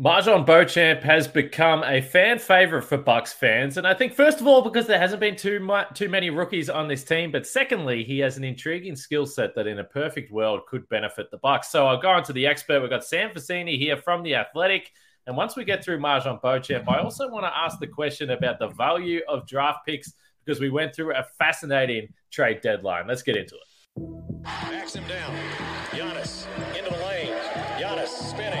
MarJon Beauchamp has become a fan favorite for Bucks fans, and I think first of all because there hasn't been too much, too many rookies on this team, but secondly he has an intriguing skill set that in a perfect world could benefit the Bucks. So I'll go on to the expert. We've got Sam Vecenie here from the Athletic, and once we get through MarJon Beauchamp, I also want to ask the question about the value of draft picks because we went through a fascinating trade deadline. Let's get into it. Backs him down. Giannis into the lane. Giannis spinning.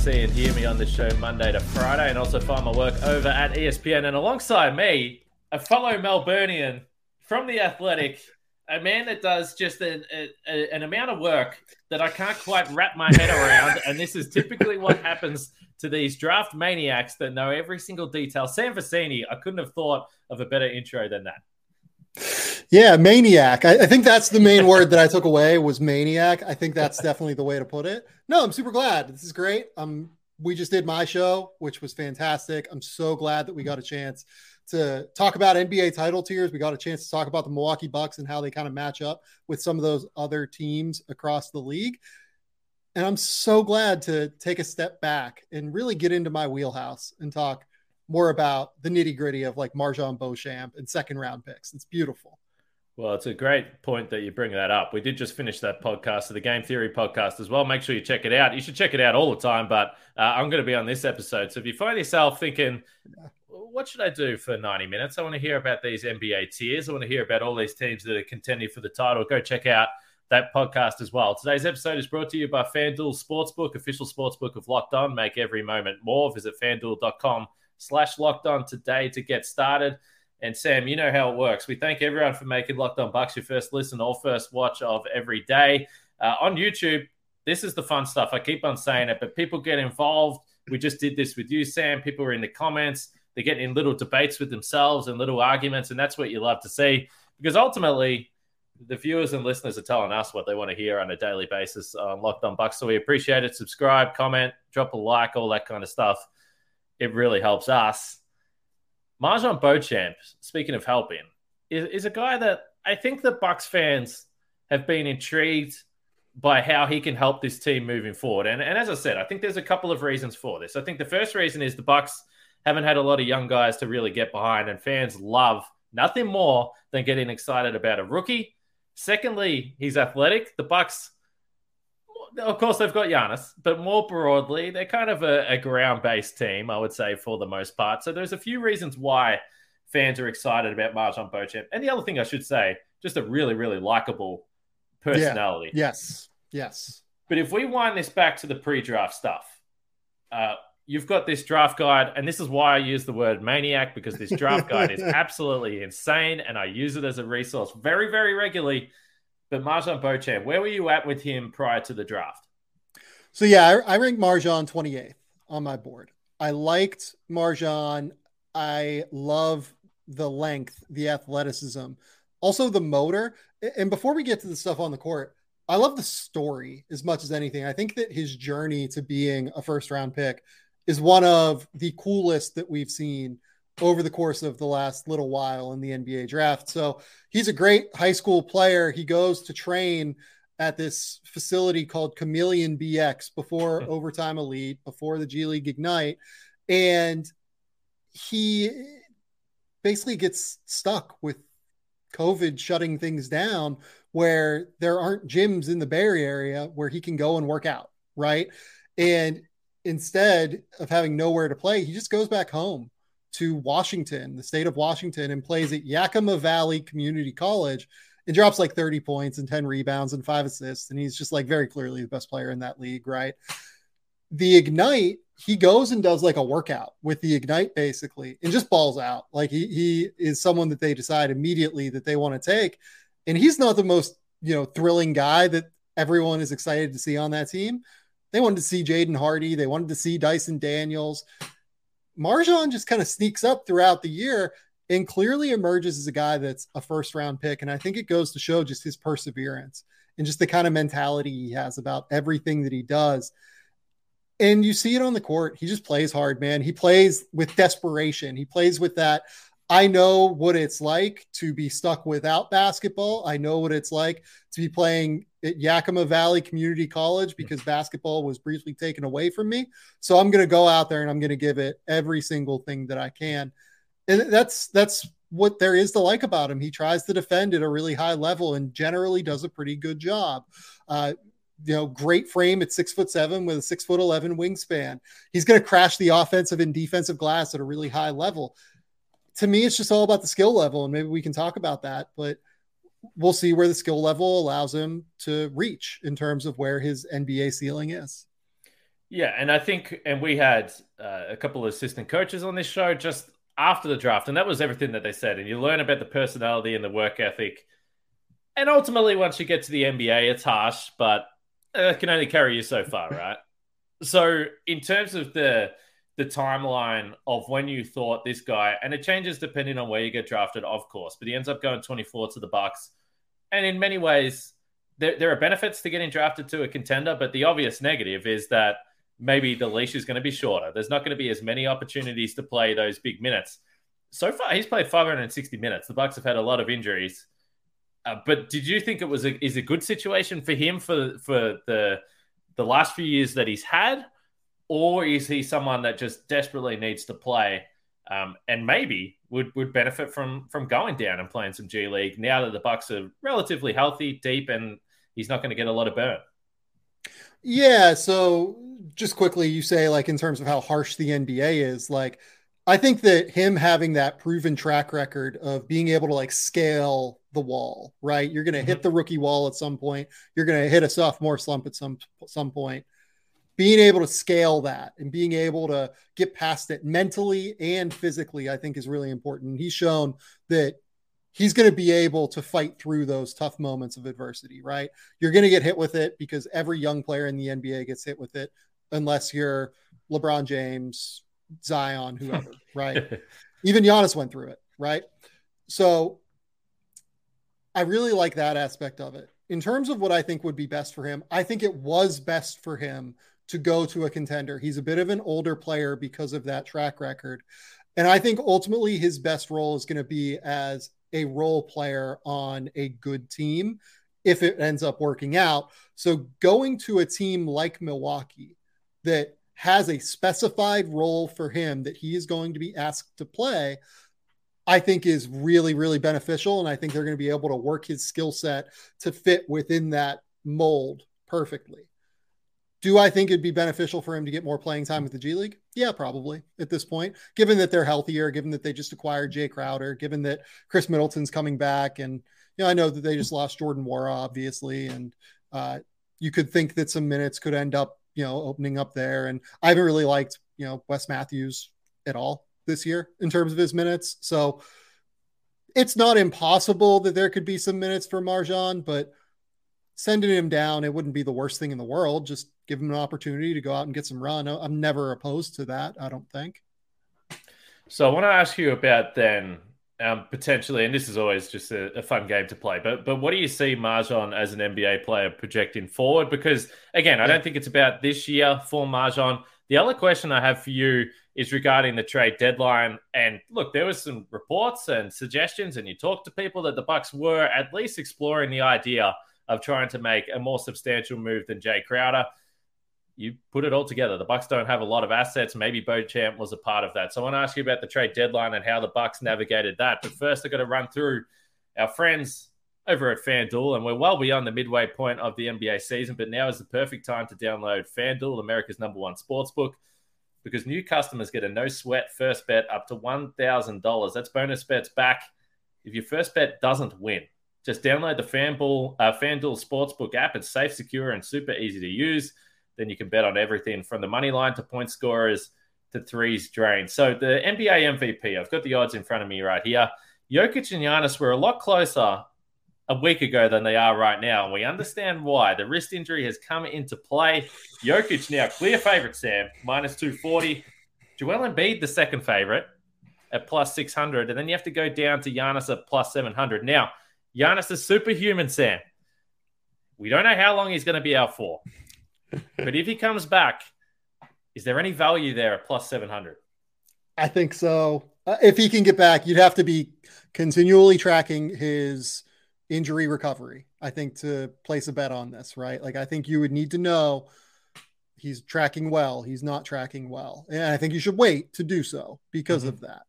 See and hear me on the show Monday to Friday, and also find my work over at ESPN. And alongside me, a fellow Melburnian from the Athletic, a man that does just an, a, an amount of work that I can't quite wrap my head around. and this is typically what happens to these draft maniacs that know every single detail. Sam Vecenie, I couldn't have thought of a better intro than that. Yeah, maniac. I, I think that's the main word that I took away was maniac. I think that's definitely the way to put it. No, I'm super glad. This is great. Um, we just did my show, which was fantastic. I'm so glad that we got a chance to talk about NBA title tiers. We got a chance to talk about the Milwaukee Bucks and how they kind of match up with some of those other teams across the league. And I'm so glad to take a step back and really get into my wheelhouse and talk more about the nitty gritty of like MarJon Beauchamp and second round picks. It's beautiful. Well, it's a great point that you bring that up. We did just finish that podcast, the Game Theory podcast as well. Make sure you check it out. You should check it out all the time, but uh, I'm going to be on this episode. So if you find yourself thinking, what should I do for 90 minutes? I want to hear about these NBA tiers. I want to hear about all these teams that are contending for the title. Go check out that podcast as well. Today's episode is brought to you by FanDuel Sportsbook, official sportsbook of Locked On. Make every moment more. Visit fanduel.com slash locked on today to get started. And Sam, you know how it works. We thank everyone for making Locked On Bucks your first listen or first watch of every day. Uh, on YouTube, this is the fun stuff. I keep on saying it, but people get involved. We just did this with you, Sam. People are in the comments. They're getting in little debates with themselves and little arguments, and that's what you love to see because ultimately, the viewers and listeners are telling us what they want to hear on a daily basis on Locked On Bucks. So we appreciate it. Subscribe, comment, drop a like, all that kind of stuff. It really helps us. MarJon Beauchamp, speaking of helping, is, is a guy that I think the Bucks fans have been intrigued by how he can help this team moving forward. And, and as I said, I think there's a couple of reasons for this. I think the first reason is the Bucks haven't had a lot of young guys to really get behind, and fans love nothing more than getting excited about a rookie. Secondly, he's athletic. The Bucks, of course, they've got Giannis, but more broadly, they're kind of a, a ground-based team, I would say, for the most part. So there's a few reasons why fans are excited about MarJon Beauchamp. And the other thing I should say, just a really, really likable personality. Yes. Yes. But if we wind this back to the pre-draft stuff, uh, you've got this draft guide, and this is why I use the word maniac because this draft guide is absolutely insane, and I use it as a resource very, very regularly. But MarJon Beauchamp, where were you at with him prior to the draft? So yeah, I, I ranked MarJon 28th on my board. I liked MarJon. I love the length, the athleticism, also the motor. And before we get to the stuff on the court, I love the story as much as anything. I think that his journey to being a first round pick is one of the coolest that we've seen over the course of the last little while in the NBA draft. So he's a great high school player. He goes to train at this facility called Chameleon BX before Overtime Elite, before the G League Ignite. And he basically gets stuck with COVID shutting things down where there aren't gyms in the Bay Area where he can go and work out, right? And instead of having nowhere to play, he just goes back home to Washington, the state of Washington, and plays at Yakima Valley Community College and drops like 30 points and 10 rebounds and five assists. And he's just like very clearly the best player in that league, right? The Ignite, he goes and does like a workout with the Ignite basically and just balls out. Like he, he is someone that they decide immediately that they want to take. And he's not the most, you know, thrilling guy that everyone is excited to see on that team. They wanted to see Jaden Hardy. They wanted to see Dyson Daniels. MarJon just kind of sneaks up throughout the year and clearly emerges as a guy that's a first round pick. And I think it goes to show just his perseverance and just the kind of mentality he has about everything that he does. And you see it on the court. He just plays hard, man. He plays with desperation. He plays with that. I know what it's like to be stuck without basketball. I know what it's like to be playing at Yakima Valley Community College because basketball was briefly taken away from me. So I'm going to go out there and I'm going to give it every single thing that I can. And that's that's what there is to like about him. He tries to defend at a really high level and generally does a pretty good job. Uh, you know, great frame at six foot seven with a six foot 11 wingspan. He's going to crash the offensive and defensive glass at a really high level to me, it's just all about the skill level, and maybe we can talk about that. But we'll see where the skill level allows him to reach in terms of where his NBA ceiling is. Yeah, and I think, and we had uh, a couple of assistant coaches on this show just after the draft, and that was everything that they said. And you learn about the personality and the work ethic. And ultimately, once you get to the NBA, it's harsh, but it can only carry you so far, right? so, in terms of the the timeline of when you thought this guy, and it changes depending on where you get drafted, of course, but he ends up going 24 to the Bucks. And in many ways, there, there are benefits to getting drafted to a contender, but the obvious negative is that maybe the leash is going to be shorter. There's not going to be as many opportunities to play those big minutes. So far, he's played 560 minutes. The Bucks have had a lot of injuries. Uh, but did you think it was a, is a good situation for him for for the the last few years that he's had, or is he someone that just desperately needs to play um, and maybe would would benefit from from going down and playing some G League now that the Bucks are relatively healthy, deep, and he's not going to get a lot of burn. Yeah. So just quickly, you say like in terms of how harsh the NBA is, like I think that him having that proven track record of being able to like scale the wall, right? You're going to mm-hmm. hit the rookie wall at some point. You're going to hit a sophomore slump at some some point being able to scale that and being able to get past it mentally and physically, I think is really important. He's shown that he's going to be able to fight through those tough moments of adversity, right? You're going to get hit with it because every young player in the NBA gets hit with it, unless you're LeBron James, Zion, whoever, right? Even Giannis went through it, right? So I really like that aspect of it. In terms of what I think would be best for him, I think it was best for him to go to a contender. He's a bit of an older player because of that track record. And I think ultimately his best role is going to be as a role player on a good team if it ends up working out. So going to a team like Milwaukee that has a specified role for him that he is going to be asked to play, I think is really, really beneficial. And I think they're going to be able to work his skill set to fit within that mold perfectly. Do I think it'd be beneficial for him to get more playing time with the G League? Yeah, probably at this point, given that they're healthier, given that they just acquired Jae Crowder, given that Khris Middleton's coming back, and you know, I know that they just lost Jordan Nwora, obviously, and uh, you could think that some minutes could end up, you know, opening up there. And I haven't really liked, you know, Wes Matthews at all this year in terms of his minutes. So it's not impossible that there could be some minutes for MarJon, but sending him down, it wouldn't be the worst thing in the world. Just give him an opportunity to go out and get some run. I'm never opposed to that, I don't think. So I want to ask you about then um, potentially, and this is always just a, a, fun game to play. But but what do you see MarJon as an NBA player projecting forward? Because again, I don't think it's about this year for MarJon. The other question I have for you is regarding the trade deadline. And look, there was some reports and suggestions, and you talked to people that the Bucks were at least exploring the idea of trying to make a more substantial move than Jae Crowder you put it all together. The Bucks don't have a lot of assets. Maybe Beauchamp was a part of that. So I want to ask you about the trade deadline and how the Bucks navigated that. But first, I've got to run through our friends over at FanDuel, and we're well beyond the midway point of the NBA season. But now is the perfect time to download FanDuel, America's number one sports book, because new customers get a no sweat first bet up to one thousand dollars. That's bonus bets back if your first bet doesn't win. Just download the FanDuel uh, FanDuel Sportsbook app. It's safe, secure, and super easy to use then you can bet on everything from the money line to point scorers to threes drained. So the NBA MVP, I've got the odds in front of me right here. Jokic and Giannis were a lot closer a week ago than they are right now. And we understand why. The wrist injury has come into play. Jokic now clear favorite, Sam, minus 240. Joel Embiid, the second favorite, at plus 600. And then you have to go down to Giannis at plus 700. Now, Giannis is superhuman, Sam. We don't know how long he's going to be out for but if he comes back, is there any value there at plus 700? I think so. Uh, if he can get back, you'd have to be continually tracking his injury recovery. I think to place a bet on this, right? Like, I think you would need to know he's tracking well, he's not tracking well. And I think you should wait to do so because mm-hmm. of that.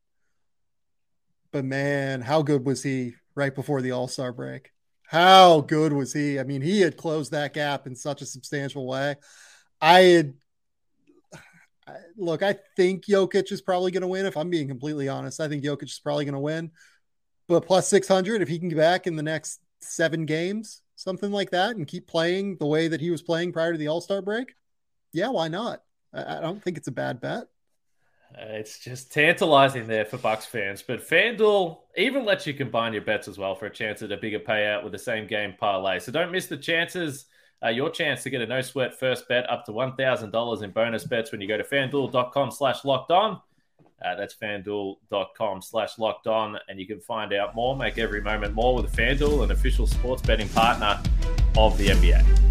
But man, how good was he right before the All Star break? How good was he? I mean, he had closed that gap in such a substantial way. I had look, I think Jokic is probably going to win. If I'm being completely honest, I think Jokic is probably going to win. But plus 600, if he can get back in the next seven games, something like that, and keep playing the way that he was playing prior to the All Star break, yeah, why not? I, I don't think it's a bad bet. Uh, it's just tantalizing there for Bucks fans. But FanDuel even lets you combine your bets as well for a chance at a bigger payout with the same game parlay. So don't miss the chances. Uh, your chance to get a no sweat first bet up to $1,000 in bonus bets when you go to fanduel.com slash locked on. Uh, that's fanduel.com slash locked on. And you can find out more, make every moment more with FanDuel, an official sports betting partner of the NBA.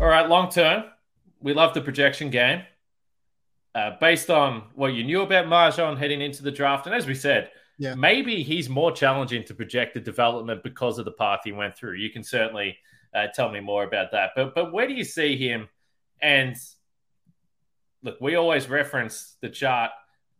All right, long term, we love the projection game. Uh, based on what you knew about MarJon heading into the draft, and as we said, yeah. maybe he's more challenging to project the development because of the path he went through. You can certainly uh, tell me more about that. But but where do you see him? And look, we always reference the chart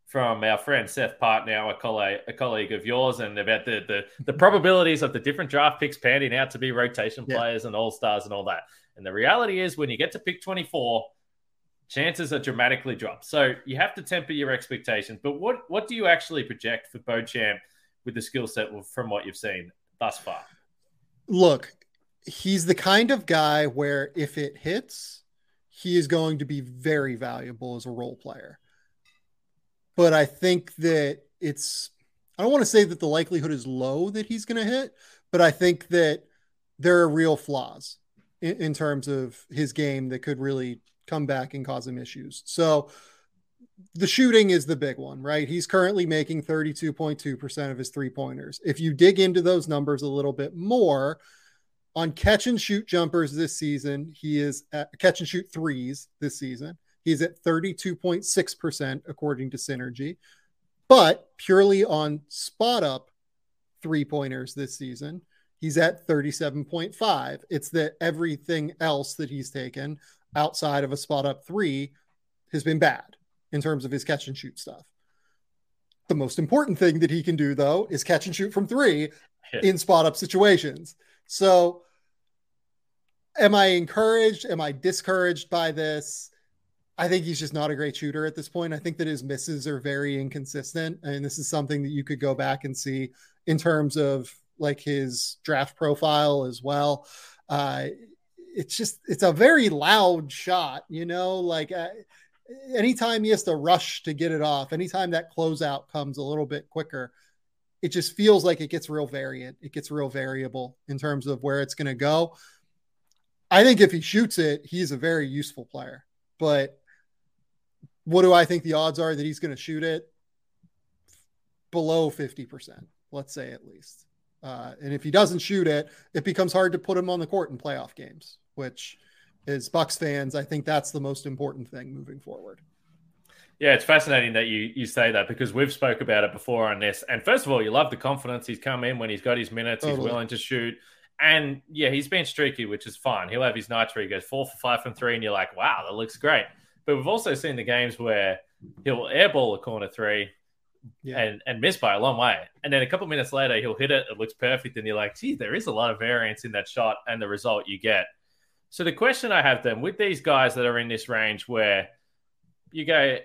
from our friend Seth Part, now a colleague, a colleague of yours, and about the, the the probabilities of the different draft picks panning out to be rotation yeah. players and all stars and all that. And the reality is, when you get to pick 24, chances are dramatically dropped. So you have to temper your expectations. But what what do you actually project for Beauchamp with the skill set from what you've seen thus far? Look, he's the kind of guy where if it hits, he is going to be very valuable as a role player. But I think that it's I don't want to say that the likelihood is low that he's going to hit, but I think that there are real flaws in, in terms of his game that could really come back and cause him issues. So the shooting is the big one, right? He's currently making 32.2% of his three pointers. If you dig into those numbers a little bit more, on catch and shoot jumpers this season, he is at catch and shoot threes this season. He's at 32.6% according to Synergy. But purely on spot up three pointers this season, he's at 37.5. It's that everything else that he's taken outside of a spot up three has been bad in terms of his catch and shoot stuff. The most important thing that he can do, though, is catch and shoot from three Yeah. in spot up situations. So, am I encouraged? Am I discouraged by this? I think he's just not a great shooter at this point. I think that his misses are very inconsistent. And this is something that you could go back and see in terms of like his draft profile as well. Uh, it's just, it's a very loud shot, you know, like uh, anytime he has to rush to get it off, anytime that closeout comes a little bit quicker, it just feels like it gets real variant. It gets real variable in terms of where it's going to go. I think if he shoots it, he's a very useful player. But what do I think the odds are that he's going to shoot it? Below 50%, let's say at least. Uh, and if he doesn't shoot it, it becomes hard to put him on the court in playoff games, which is Bucks fans. I think that's the most important thing moving forward. Yeah, it's fascinating that you you say that because we've spoke about it before on this. And first of all, you love the confidence he's come in when he's got his minutes, he's willing to shoot. And yeah, he's been streaky, which is fine. He'll have his nights where he goes four for five from three, and you're like, wow, that looks great. But we've also seen the games where he'll airball a corner three Yeah. and, and miss by a long way. And then a couple minutes later, he'll hit it. It looks perfect. And you're like, gee, there is a lot of variance in that shot and the result you get. So the question I have then with these guys that are in this range where you go,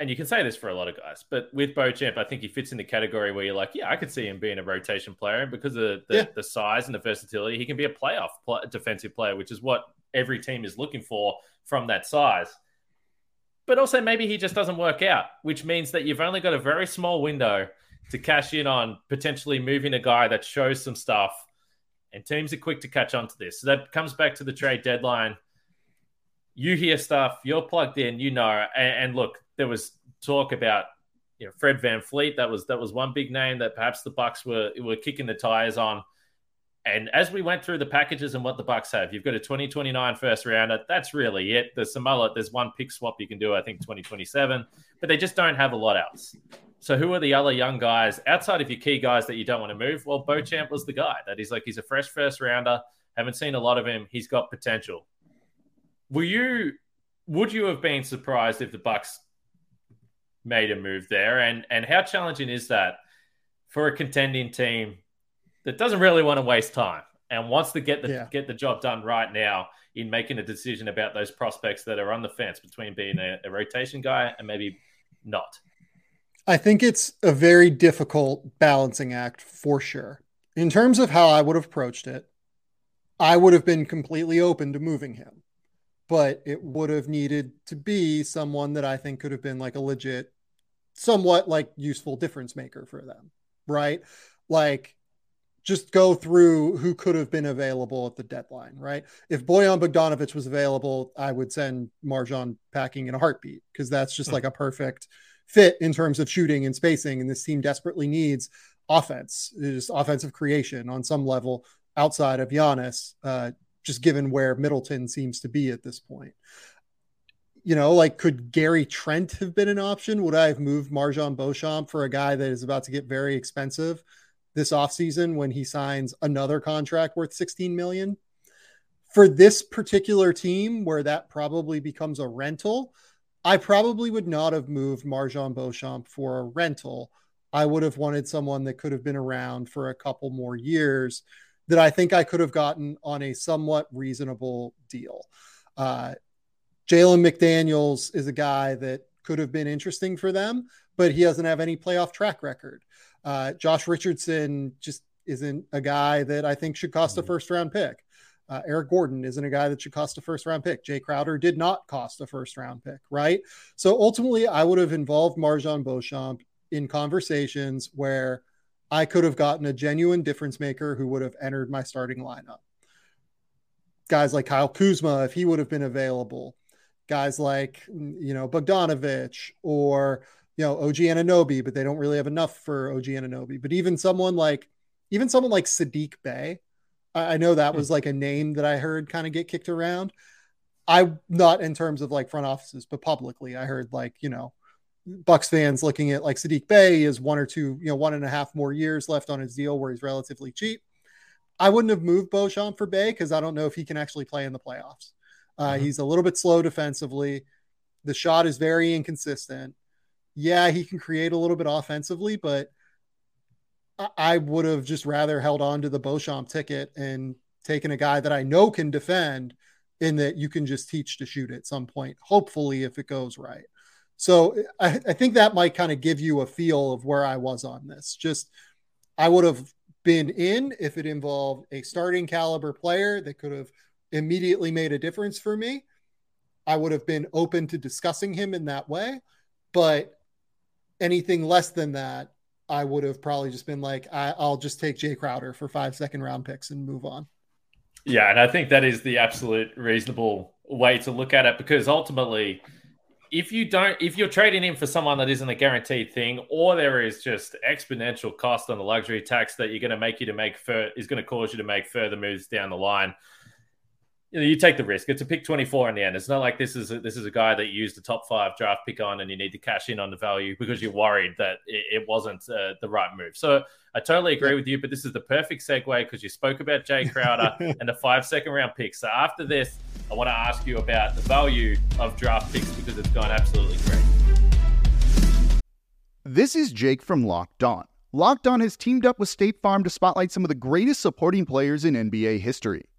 and you can say this for a lot of guys, but with Beauchamp, I think he fits in the category where you're like, yeah, I could see him being a rotation player. And because of the, Yeah. the size and the versatility, he can be a playoff pl- defensive player, which is what every team is looking for from that size. But also, maybe he just doesn't work out, which means that you've only got a very small window to cash in on potentially moving a guy that shows some stuff. And teams are quick to catch on to this. So that comes back to the trade deadline. You hear stuff, you're plugged in, you know. And, and look, there was talk about you know Fred VanVleet. That was that was one big name that perhaps the Bucks were were kicking the tires on. And as we went through the packages and what the Bucks have, you've got a 2029 first rounder. That's really it. There's some mullet. there's one pick swap you can do, I think 2027, but they just don't have a lot else. So who are the other young guys outside of your key guys that you don't want to move? Well, Beauchamp was the guy that he's like, he's a fresh first rounder. Haven't seen a lot of him. He's got potential. Were you, would you have been surprised if the Bucks made a move there? And, and how challenging is that for a contending team that doesn't really want to waste time and wants to get the Yeah. get the job done right now in making a decision about those prospects that are on the fence between being a, a rotation guy and maybe not. I think it's a very difficult balancing act for sure. In terms of how I would have approached it, I would have been completely open to moving him, but it would have needed to be someone that I think could have been like a legit, somewhat like useful difference maker for them, right? Like, just go through who could have been available at the deadline, right? If Bojan Bogdanovic was available, I would send MarJon packing in a heartbeat because that's just Hmm. like a perfect fit in terms of shooting and spacing. And this team desperately needs offense, just offensive creation on some level outside of Giannis, uh, just given where Middleton seems to be at this point. You know, like could Gary Trent have been an option? Would I have moved MarJon Beauchamp for a guy that is about to get very expensive this offseason when he signs another contract worth 16 million? For this particular team where that probably becomes a rental, I probably would not have moved MarJon Beauchamp for a rental. I would have wanted someone that could have been around for a couple more years that I think I could have gotten on a somewhat reasonable deal. Uh, Jalen McDaniels is a guy that could have been interesting for them, but he doesn't have any playoff track record. Uh, Josh Richardson just isn't a guy that I think should cost a first round pick. Uh, Eric Gordon isn't a guy that should cost a first round pick. Jae Crowder did not cost a first round pick, right? So ultimately, I would have involved MarJon Beauchamp in conversations where I could have gotten a genuine difference maker who would have entered my starting lineup. Guys like Kyle Kuzma, if he would have been available, guys like, you know, Bogdanovic or, you know, OG Anunoby, but they don't really have enough for OG Anunoby. But even someone like, even someone like Saddiq Bey, I I know that was like a name that I heard kind of get kicked around. I not in terms of like front offices, but publicly, I heard like, you know, Bucks fans looking at like Saddiq Bey is one or two, you know, one and a half more years left on his deal where he's relatively cheap. I wouldn't have moved Beauchamp for Bey because I don't know if he can actually play in the playoffs. Uh, mm-hmm. He's a little bit slow defensively. The shot is very inconsistent. Yeah, he can create a little bit offensively, but I, would have just rather held on to the Beauchamp ticket and taken a guy that I know can defend in that you can just teach to shoot at some point, hopefully, if it goes right. So I, I think that might kind of give you a feel of where I was on this. Just I would have been in if it involved a starting caliber player that could have immediately made a difference for me. I would have been open to discussing him in that way. But anything less than that, I would have probably just been like, I, will just take Jae Crowder for five second round picks and move on. Yeah, and I think that is the absolute reasonable way to look at it because ultimately, if you don't, if you're trading in for someone that isn't a guaranteed thing, or there is just exponential cost on the luxury tax that you're going to make you to make fur- is going to cause you to make further moves down the line, you, know, you take the risk. It's a pick 24 in the end. It's not like this is a, this is a guy that you used the top five draft pick on, and you need to cash in on the value because you're worried that it, it wasn't uh, the right move. So I totally agree with you. But this is the perfect segue because you spoke about Jae Crowder and the five second round picks. So after this, I want to ask you about the value of draft picks because it's gone absolutely crazy. This is Jake from Locked On. Locked On has teamed up with State Farm to spotlight some of the greatest supporting players in NBA history.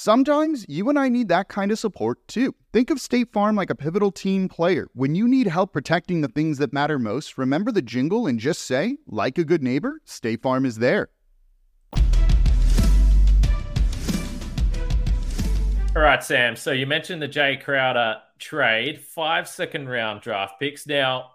Sometimes you and I need that kind of support too. Think of State Farm like a pivotal team player. When you need help protecting the things that matter most, remember the jingle and just say, like a good neighbor, State Farm is there. All right, Sam. So you mentioned the Jae Crowder trade, five second round draft picks. Now,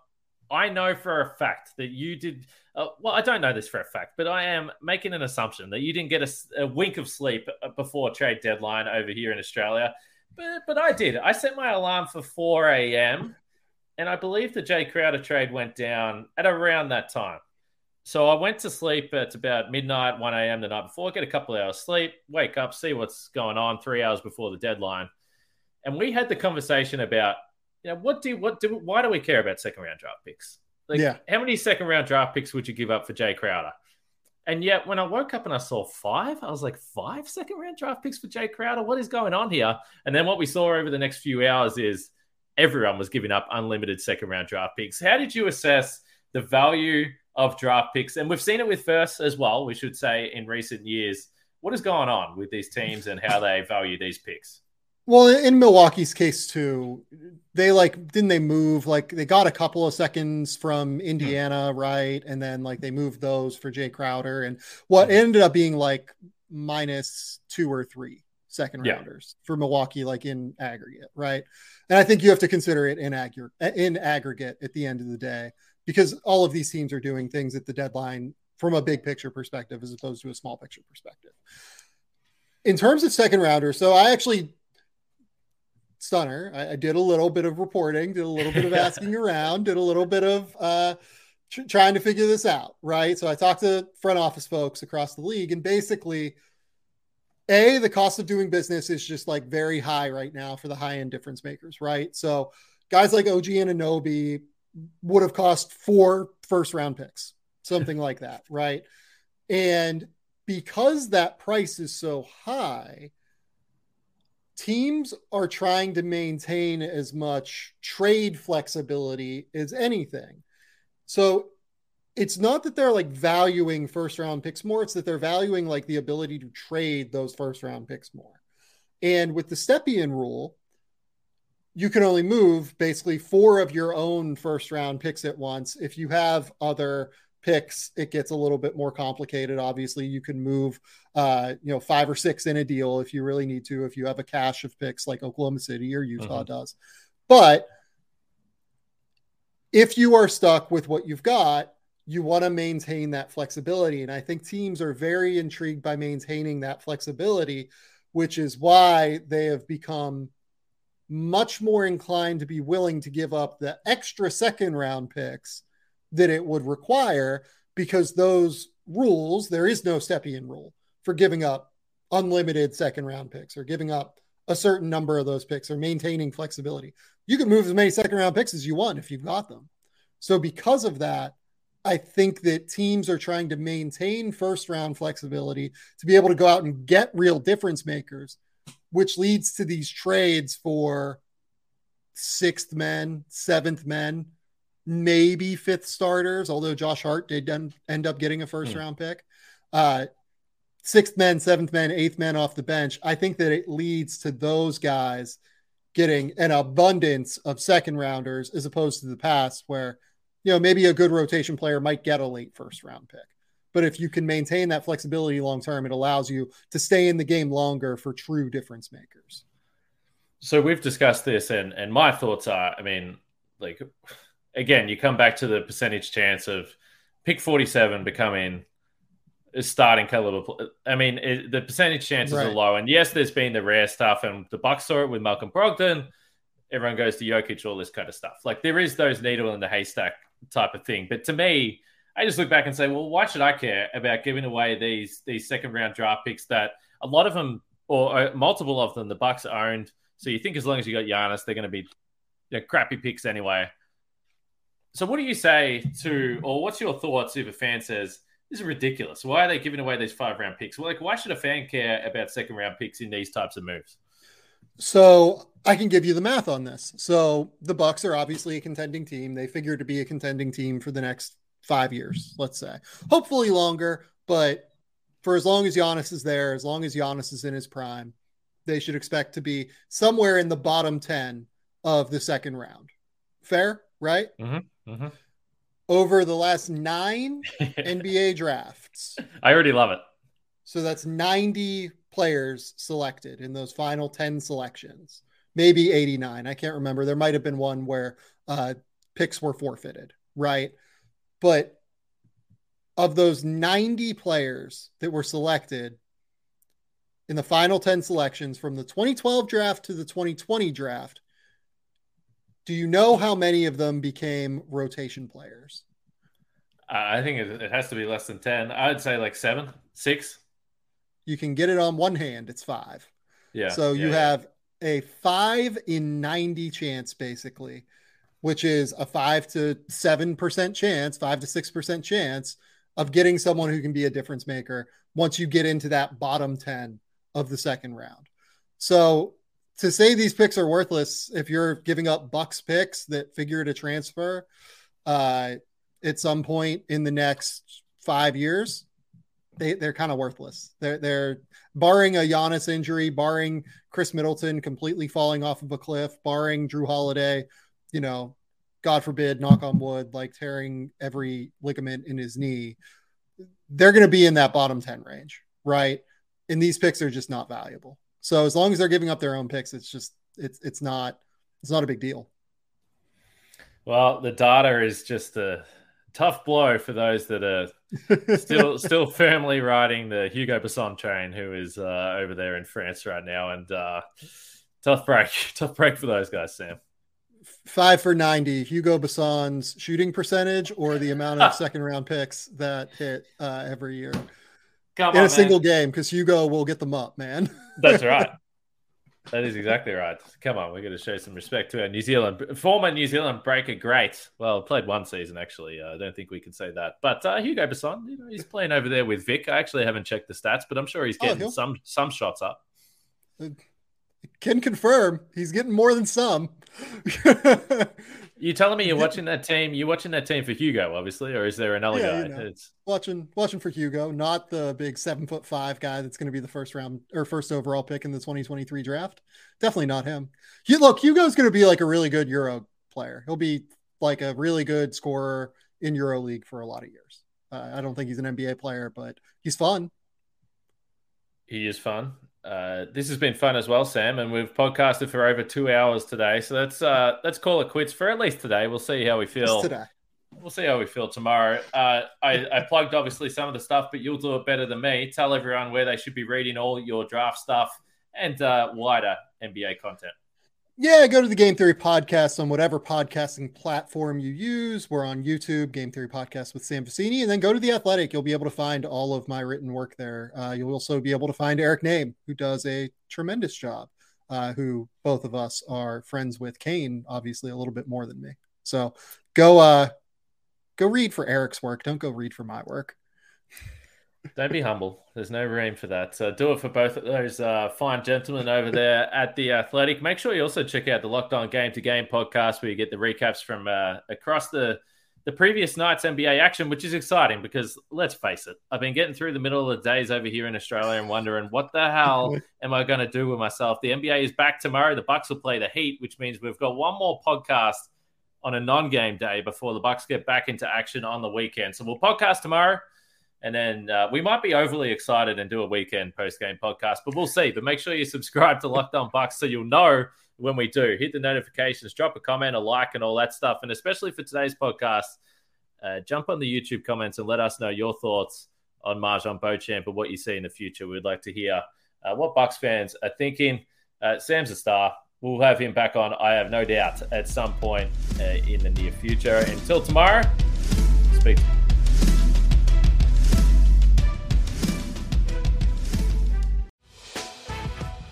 I know for a fact that you did uh, well, I don't know this for a fact, but I am making an assumption that you didn't get a, a, wink of sleep uh, before trade deadline over here in Australia. But, but I did. I set my alarm for 4 a.m. And I believe the Jae Crowder trade went down at around that time. So I went to sleep at about midnight, 1 a.m. the night before, get a couple of hours sleep, wake up, see what's going on three hours before the deadline. And we had the conversation about, you know, what do what do why do we care about second round draft picks? Like, yeah. how many second round draft picks would you give up for Jae Crowder? And yet, when I woke up and I saw five, I was like, five second round draft picks for Jae Crowder? What is going on here? And then what we saw over the next few hours is everyone was giving up unlimited second round draft picks. How did you assess the value of draft picks? And we've seen it with first as well, we should say, in recent years. What is going on with these teams and how they value these picks? Well, in Milwaukee's case too, they like didn't they move like they got a couple of seconds from Indiana, mm-hmm. right? And then like they moved those for Jae Crowder, and what mm-hmm. ended up being like minus two or three second rounders for Milwaukee, like in aggregate, right? And I think you have to consider it in aggregate in aggregate at the end of the day because all of these teams are doing things at the deadline from a big picture perspective as opposed to a small picture perspective. In terms of second rounders, so I actually stunner. I, I, did a little bit of reporting, did a little bit of asking around, did a little bit of uh, tr- trying to figure this out, right? So I talked to front office folks across the league, and basically, a the cost of doing business is just like very high right now for the high end difference makers, right? So guys like OG Anunoby would have cost four first round picks, something like that, right? And because that price is so high teams are trying to maintain as much trade flexibility as anything. So it's not that they're like valuing first round picks more, it's that they're valuing like the ability to trade those first round picks more. And with the Stepien rule, you can only move basically four of your own first round picks at once. If you have other picks, it gets a little bit more complicated. Obviously, you can move, uh, you know, five or six in a deal if you really need to. If you have a cache of picks like Oklahoma City or Utah does, but if you are stuck with what you've got, you want to maintain that flexibility. And I think teams are very intrigued by maintaining that flexibility, which is why they have become much more inclined to be willing to give up the extra second round picks that it would require because those rules, there is no Stepien rule for giving up unlimited second round picks or giving up a certain number of those picks or maintaining flexibility. You can move as many second round picks as you want if you've got them. So, because of that, I think that teams are trying to maintain first round flexibility to be able to go out and get real difference makers, which leads to these trades for sixth men, seventh men, maybe fifth starters, although Josh Hart did end up getting a first round pick. Uh, sixth men, seventh men, eighth men off the bench. I think that it leads to those guys getting an abundance of second rounders as opposed to the past where you know, maybe a good rotation player might get a late first round pick. But if you can maintain that flexibility long term, it allows you to stay in the game longer for true difference makers. So we've discussed this, and and my thoughts are, I mean, like again, you come back to the percentage chance of pick forty seven becoming a starting caliber. I mean, it, the percentage chances right. are low, and yes, there's been the rare stuff, and the Bucks saw it with Malcolm Brogdon. Everyone goes to Jokic, all this kind of stuff. Like there is those needle in the haystack type of thing. But to me, I just look back and say, well, why should I care about giving away these these second round draft picks that a lot of them or uh, multiple of them the Bucks owned. So you think as long as you got Giannis, they're going to be you know, crappy picks anyway. So what do you say to, or what's your thoughts if a fan says this is ridiculous? Why are they giving away these five round picks? Well, like why should a fan care about second round picks in these types of moves? So I can give you the math on this. So the Bucks are obviously a contending team. They figure to be a contending team for the next five years, let's say. Hopefully longer, but for as long as Giannis is there, as long as Giannis is in his prime, they should expect to be somewhere in the bottom 10 of the second round. Fair, right? Mm-hmm, mm-hmm. Over the last nine NBA drafts. I already love it. So that's 90 players selected in those final 10 selections, maybe 89. I can't remember. There might have been one where uh, picks were forfeited, right? But of those 90 players that were selected in the final 10 selections from the 2012 draft to the 2020 draft, do you know how many of them became rotation players? I think it has to be less than 10. I'd say like seven, six you can get it on one hand, it's five. Yeah. So you yeah, have a five in 90 chance, basically, which is a five to seven percent chance, five to six percent chance of getting someone who can be a difference maker once you get into that bottom 10 of the second round. So to say these picks are worthless, if you're giving up Bucks picks that figure to transfer uh, at some point in the next five years, they they're kind of worthless. They're they're barring a Giannis injury, barring Khris Middleton completely falling off of a cliff, barring Jrue Holiday, you know, God forbid, knock on wood, like tearing every ligament in his knee. They're going to be in that bottom 10 range, right? And these picks are just not valuable. So as long as they're giving up their own picks, it's just it's it's not it's not a big deal. Well, the data is just a tough blow for those that are still still firmly riding the Hugo Besson train, who is uh, over there in France right now, and uh, tough break, tough break for those guys, Sam. Five for ninety, Hugo Besson's shooting percentage, or the amount of second round picks that hit uh, every year Come in on, a single man. game, because Hugo will get them up, man. That's right. That is exactly right. Come on, we're going to show some respect to our New Zealand former New Zealand breaker. Great. Well, played one season actually. Uh, I don't think we can say that. But uh, Hugo Besson, you know, he's playing over there with Vic. I actually haven't checked the stats, but I'm sure he's Oh, getting he'll- some some shots up. Can confirm he's getting more than some. You telling me you're watching that team? You're watching that team for Hugo, obviously, or is there another Yeah, guy? you know. It's watching watching for Hugo, not the big seven foot five guy that's going to be the first round or first overall pick in the 2023 draft. Definitely not him. You look, Hugo's going to be like a really good Euro player. He'll be like a really good scorer in Euro League for a lot of years. Uh, I don't think he's an NBA player, but he's fun. he is fun. Uh, this has been fun as well, Sam, and we've podcasted for over two hours today. So let's uh, let's call it quits for at least today. We'll see how we feel Just today. We'll see how we feel tomorrow. Uh, I, I plugged obviously some of the stuff, but you'll do it better than me. Tell everyone where they should be reading all your draft stuff and uh, wider NBA content. Yeah, go to the Game Theory Podcast on whatever podcasting platform you use. We're on YouTube, Game Theory Podcast with Sam Vecenie, and then go to the Athletic. You'll be able to find all of my written work there. Uh, you'll also be able to find Eric Nehm, who does a tremendous job. Uh, who both of us are friends with. Kane, obviously, a little bit more than me. So go, uh, go read for Eric's work. Don't go read for my work. Don't be humble. There's no room for that. So do it for both of those uh, fine gentlemen over there at the Athletic. Make sure you also check out the Locked On Game to Game podcast, where you get the recaps from uh, across the the previous night's NBA action, which is exciting because let's face it, I've been getting through the middle of the days over here in Australia and wondering what the hell am I going to do with myself. The NBA is back tomorrow. The Bucks will play the Heat, which means we've got one more podcast on a non-game day before the Bucks get back into action on the weekend. So we'll podcast tomorrow. And then uh, we might be overly excited and do a weekend post game podcast, but we'll see. But make sure you subscribe to Locked On Bucks so you'll know when we do. Hit the notifications, drop a comment, a like, and all that stuff. And especially for today's podcast, uh, jump on the YouTube comments and let us know your thoughts on MarJon Beauchamp and what you see in the future. We'd like to hear uh, what Bucks fans are thinking. Uh, Sam's a star. We'll have him back on, I have no doubt, at some point uh, in the near future. Until tomorrow, speak.